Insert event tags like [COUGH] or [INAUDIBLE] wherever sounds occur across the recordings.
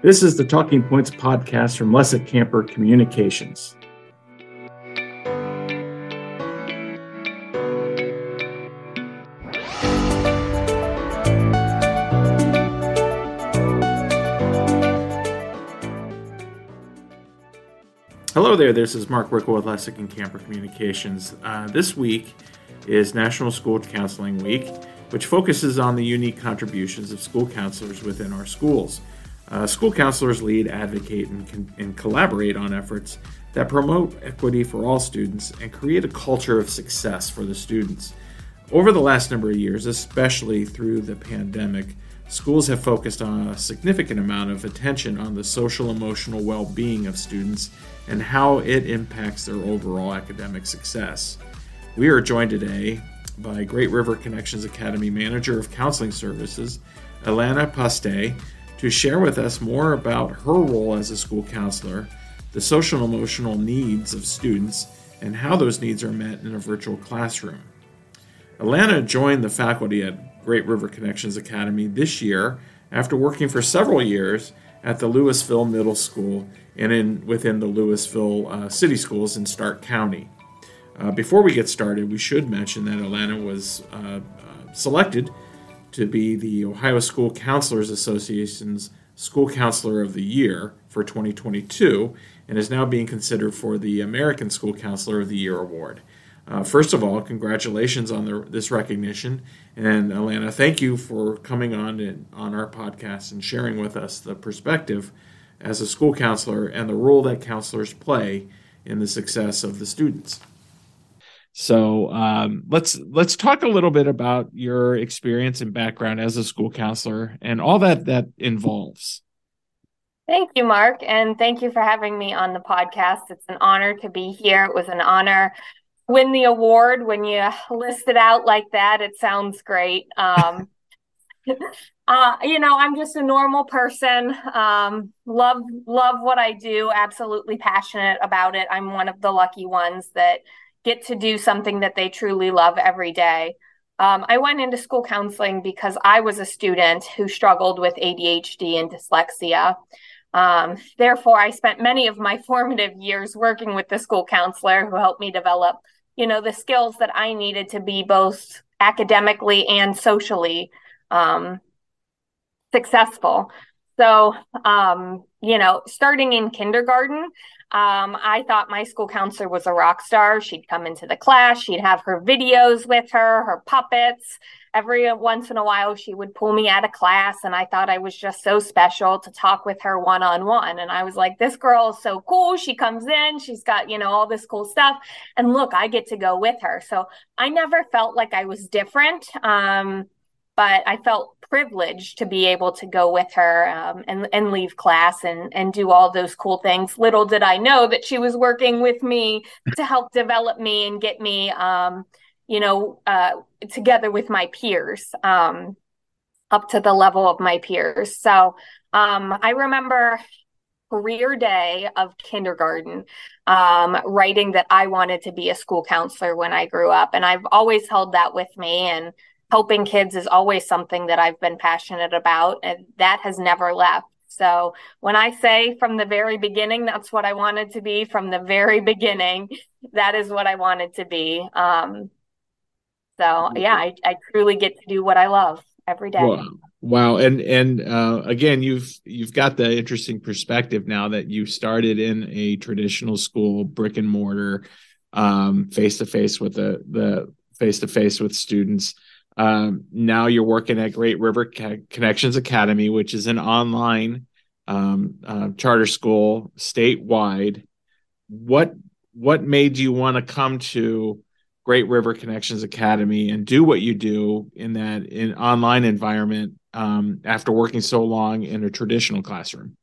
This is the Talking Points podcast from Lesic Camper Communications. Hello there, this is Mark Rickel with Lesic and Camper Communications. Uh, this week is National School Counseling Week, which focuses on the unique contributions of school counselors within our schools. Uh, school counselors lead, advocate, and, and collaborate on efforts that promote equity for all students and create a culture of success for the students. Over the last number of years, especially through the pandemic, schools have focused on a significant amount of attention on the social emotional well being of students and how it impacts their overall academic success. We are joined today by Great River Connections Academy Manager of Counseling Services, Alana Pustay, to share with us more about her role as a school counselor, the social and emotional needs of students, and how those needs are met in a virtual classroom. Alana joined the faculty at Great River Connections Academy this year after working for several years at the Louisville Middle School and in within the Louisville uh, City Schools in Stark County. Uh, before we get started, we should mention that Alana was uh, uh selected to be the Ohio School Counselors Association's School Counselor of the Year for 2022 and is now being considered for the American School Counselor of the Year award. Uh, first of all, congratulations on the, this recognition. And Alana, thank you for coming on on our podcast and sharing with us the perspective as a school counselor and the role that counselors play in the success of the students. So um, let's let's talk a little bit about your experience and background as a school counselor and all that that involves. Thank you, Mark, and thank you for having me on the podcast. It's an honor to be here. It was an honor win the award when you [LAUGHS] list it out like that. It sounds great. Um, [LAUGHS] uh, you know, I'm just a normal person. Um, love love what I do. Absolutely passionate about it. I'm one of the lucky ones that get to do something that they truly love every day. Um, I went into school counseling because I was a student who struggled with ADHD and dyslexia. Um, therefore, I spent many of my [LAUGHS] formative years working with the school counselor who helped me develop, you know, the skills that I needed to be both academically and socially um, successful. So, um, you know, starting in kindergarten, um, I thought my school counselor was a rock star. She'd come into the class, she'd have her videos with her, her puppets. Every once in a while, she would pull me out of class, and I thought I was just so special to talk with her one on one. And I was like, this girl is so cool. She comes in, she's got, you know, all this cool stuff. And look, I get to go with her. So I never felt like I was different. Um, but I felt privileged to be able to go with her um, and and leave class and and do all those cool things. Little did I know that she was working with me to help develop me and get me, um, you know, uh, together with my peers um, up to the level of my peers. So um, I remember career day of kindergarten um, writing that i wanted to be a school counselor when i grew up and i've always held that with me and helping kids is always something that I've been passionate about, and that has never left. So when I say from the very beginning, that's what I wanted to be from the very [LAUGHS] beginning. That is what I wanted to be. Um, so yeah, I, I truly get to do what I love every day. Wow. Wow. And and uh, again, you've you've got the interesting perspective now that you started in a traditional school, brick and mortar, face to face with the the face to face with students. Um, now you're working at Great River Connections Academy, which is an online um, uh, charter school statewide. What what made you want to come to Great River Connections Academy and do what you do in that in online environment um, after working so long in a traditional classroom?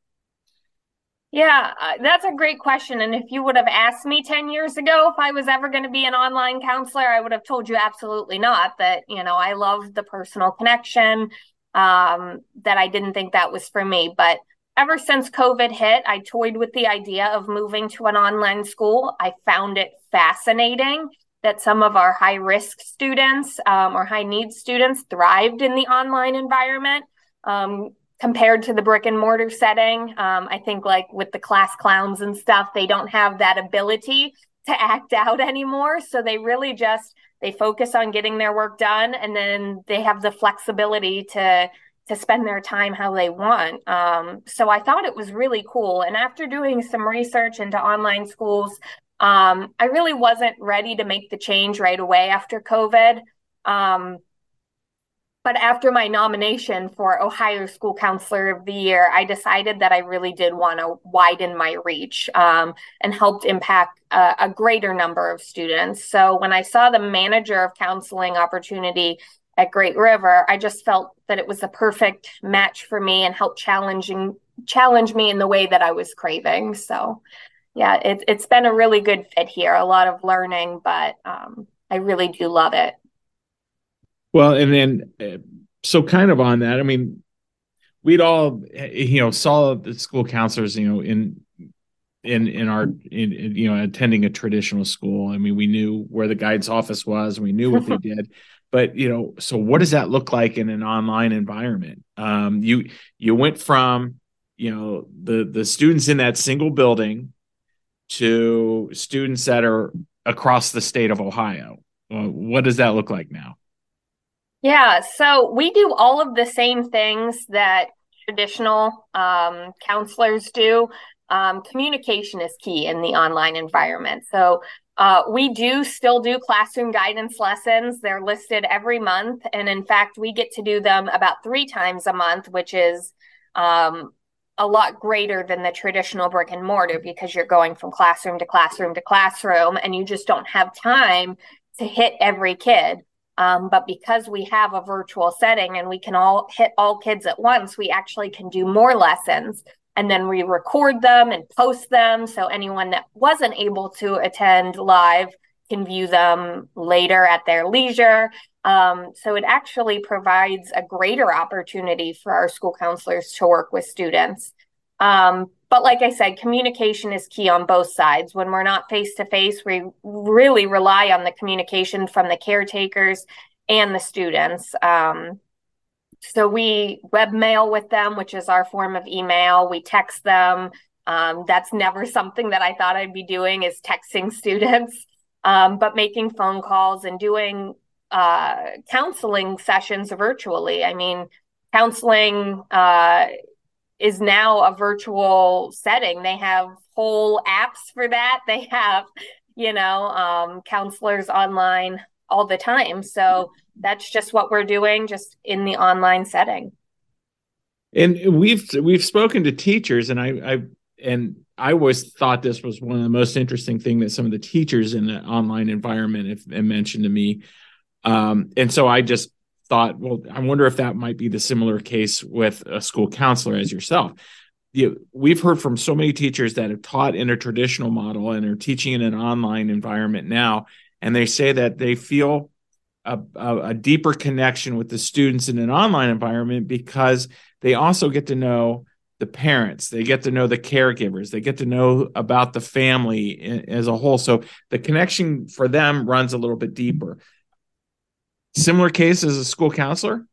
Yeah, uh, that's a great question. And if you would have asked me 10 years ago if I was ever going to be an online counselor, I would have told you absolutely not. That, you know, I love the personal connection, um, that I didn't think that was for me. But ever since COVID hit, I toyed with the idea of moving to an online school. I found it fascinating that some of our high risk students um, or high needs students thrived in the online environment. Um, compared to the brick and mortar setting. Um, I think, like with the class clowns and stuff, they don't have that ability to act out anymore. So they really just they focus on getting their work done, and then they have the flexibility to to spend their time how they want. Um, so I thought it was really cool. And after doing some research into online schools, um, I really wasn't ready to make the change right away after COVID. Um, but after my nomination for Ohio School Counselor of the Year, I decided that I really did want to widen my reach um, and helped impact a, a, greater number of students. So when I saw the manager of counseling opportunity at Great River, I just felt that it was a perfect match for me and helped challenging challenge me in the way that I was craving. So yeah, it, it's been a really good fit here. A lot of learning, but um, I really do love it. Well, and then uh, so kind of on that, I mean, we'd all you know saw the school counselors, you know, in in in our in, in, you know attending a traditional school. I mean, we knew where the guide's office was, and we knew what they [LAUGHS] did. But you know, so what does that look like in an online environment? Um, you you went from you know the the students in that single building to students that are across the state of Ohio. Uh, what does that look like now? Yeah, so we do all of the same things that traditional um, counselors do. Um, communication is key in the online environment. So uh, we do still do classroom guidance lessons. They're listed every month. And in fact, we get to do them about three times a month, which is um, a lot greater than the traditional brick and mortar because you're going from classroom to classroom to classroom and you just don't have time to hit every kid. Um, but because we have a virtual setting and we can all hit all kids at once, we actually can do more lessons and then we record them and post them. So anyone that wasn't able to attend live can view them later at their leisure. Um, so it actually provides a greater opportunity for our school counselors to work with students. Um, but like I said, communication is key on both sides. When we're not face to face, we really rely on the communication from the caretakers and the students. Um, so we webmail with them, which is our form of email. We text them. Um, that's never [LAUGHS] something that I thought I'd be doing is texting [LAUGHS] students, um, but making phone calls and doing uh, counseling sessions virtually. I mean, counseling uh, is now a virtual setting. They have whole apps for that. [LAUGHS] They have, you know, um, counselors online all the time. So that's just what we're doing, just in the online setting. And we've we've spoken to teachers, and I, I and I always thought this was one of the most interesting thing that some of the teachers in the online environment have, have mentioned to me. Um, and so I just thought, well, I wonder if that might be the similar case with a school counselor as yourself. You, we've heard from so many teachers that have taught in a traditional model and are teaching in an online environment now, and they say that they feel a, a, a deeper connection with the students in an online environment because they also get to know the parents they get to know the caregivers they get to know about the family as a whole so the connection for them runs a little bit deeper similar case as a school counselor?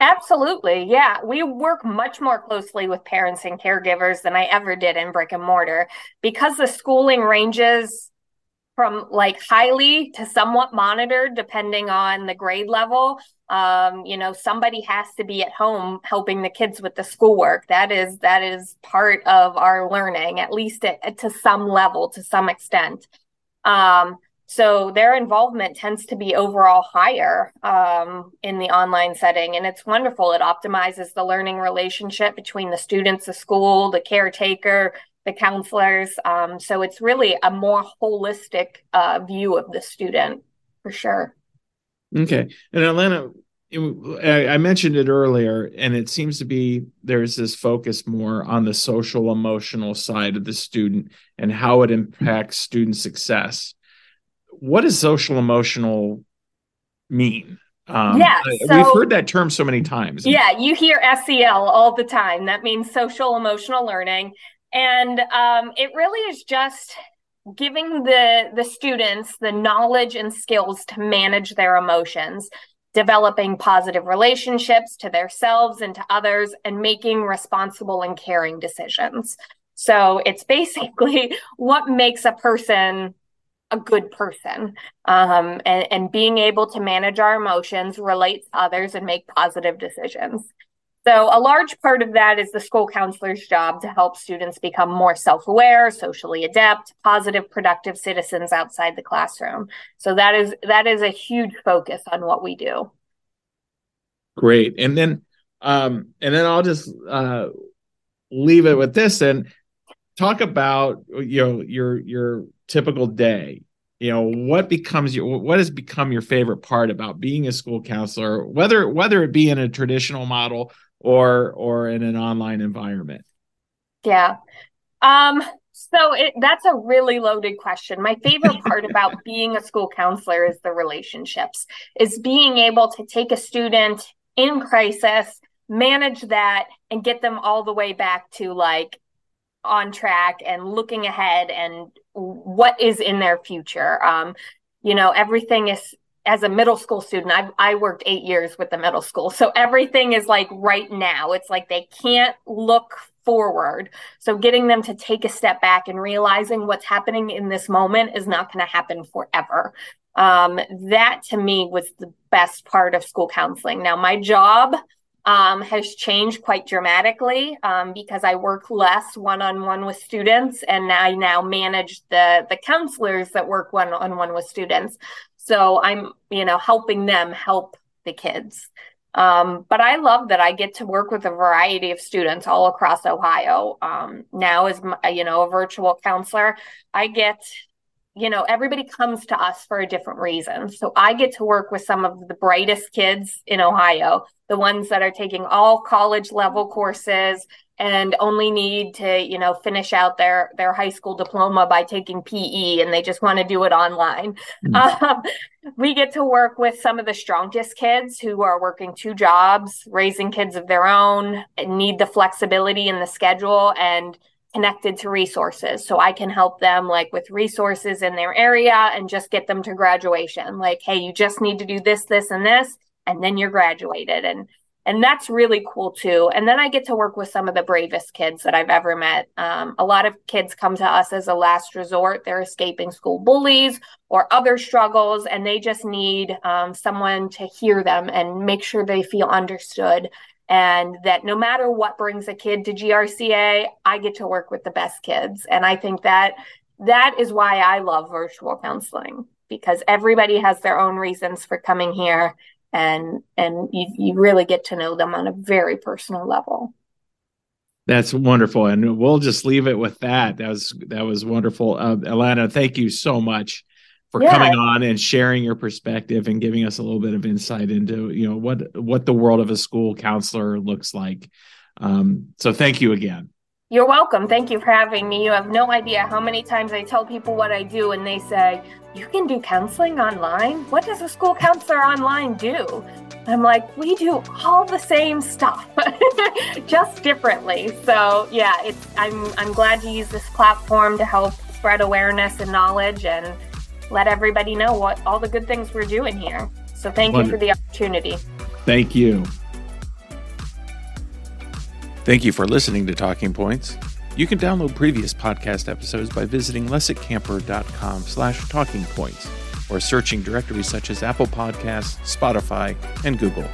Absolutely. Yeah. We work much more closely with parents and caregivers than I ever did in brick and mortar because the schooling ranges from like highly to somewhat monitored depending on the grade level. Um, you know, somebody has to be at home helping the kids with the schoolwork. That is that is part of our learning, at least at, to some level, to some extent. Um, so their involvement tends to be overall higher um, in the online setting. And it's wonderful. It optimizes the learning relationship between the students, the school, the caretaker, the counselors. Um, so it's really a more holistic uh, view of the student for sure. Okay. And Alana, I mentioned it earlier, and it seems to be there's this focus more on the social emotional side of the student and how it impacts student success what does social emotional mean? Um, yeah, so, we've heard that term so many times. Yeah, you hear SEL all the time. That means social emotional learning, and um, it really is just giving the the students the knowledge and skills to manage their emotions. developing positive relationships to themselves and to others, and making responsible and caring decisions. So it's basically [LAUGHS] what makes a person a good person um, and, and being able to manage our emotions, relate to others, and make positive decisions. So, a large part of that is the school counselor's job to help students become more self aware, socially adept, positive, productive citizens outside the classroom. So, that is that is a huge focus on what we do. Great. And then, um, and then I'll just uh, leave it with this and talk about you know your your typical day. You know what becomes your what has become your favorite part about being a school counselor whether whether it be in a traditional model or or in an online environment? Yeah. Um so it, that's a really loaded question. My favorite part [LAUGHS] about being a school counselor is the relationships is being able to take a student in crisis manage that and get them all the way back to like on track and looking ahead and what is in their future. Um, you know, everything is as a middle school student, I've I worked eight years with the middle school. So everything is like right now. It's like they can't look forward. So getting them to take a step back and realizing what's happening in this moment is not going to happen forever. Um, that to me was the best part of school counseling. Now, my job um, has changed quite dramatically um, because I work less one on one with students, and I now manage the the counselors that work one on one with students. So I'm, you know, helping them help the kids. Um, but I love that I get to work with a variety of students all across Ohio. Um, now, as you know, a virtual counselor, I get you know, everybody comes to us for a different reason. So I get to work with some of the brightest kids in Ohio, the ones that are taking all college level courses and only need to, you know, finish out their their high school diploma by taking PE and they just want to do it online. Mm. [LAUGHS] Um, we get to work with some of the strongest kids who are working two jobs, raising kids of their own, need the flexibility in the schedule and connected to resources. So i can help them like with resources in their area and just get them to graduation. Like hey you just need to do this this and this and then you're graduated. And and that's really cool too. And then i get to work with some of the bravest kids that i've ever met. Um, a lot of kids come to us as a last resort. They're escaping school bullies or other struggles and they just need um, someone to hear them and make sure they feel understood and that no matter what brings a kid to GRCA, I get to work with the best kids. And I think that that is why I love virtual counseling because everybody has their own reasons for coming here and and you, you really get to know them on a very personal level. That's wonderful, and we'll just leave it with that. That was that was wonderful, uh, Alana. Thank you so much for yeah. coming on and sharing your perspective and giving us a little bit of insight into you know what what the world of a school counselor looks like. Um, so thank you again. You're welcome. Thank you for having me. You have no idea how many times i tell people what i do and they say you can do counseling online? What does a school counselor online do? I'm like we do all the same stuff [LAUGHS] just differently. So yeah it's i'm i'm glad to use this platform to help spread awareness and knowledge and let everybody know what all the good things we're doing here. So thank Wonderful. you for the opportunity. Thank you. Thank you for listening to Talking Points. You can download previous podcast episodes by visiting lesiccamper.com slash talking points or searching directories such as Apple Podcasts, Spotify, and Google.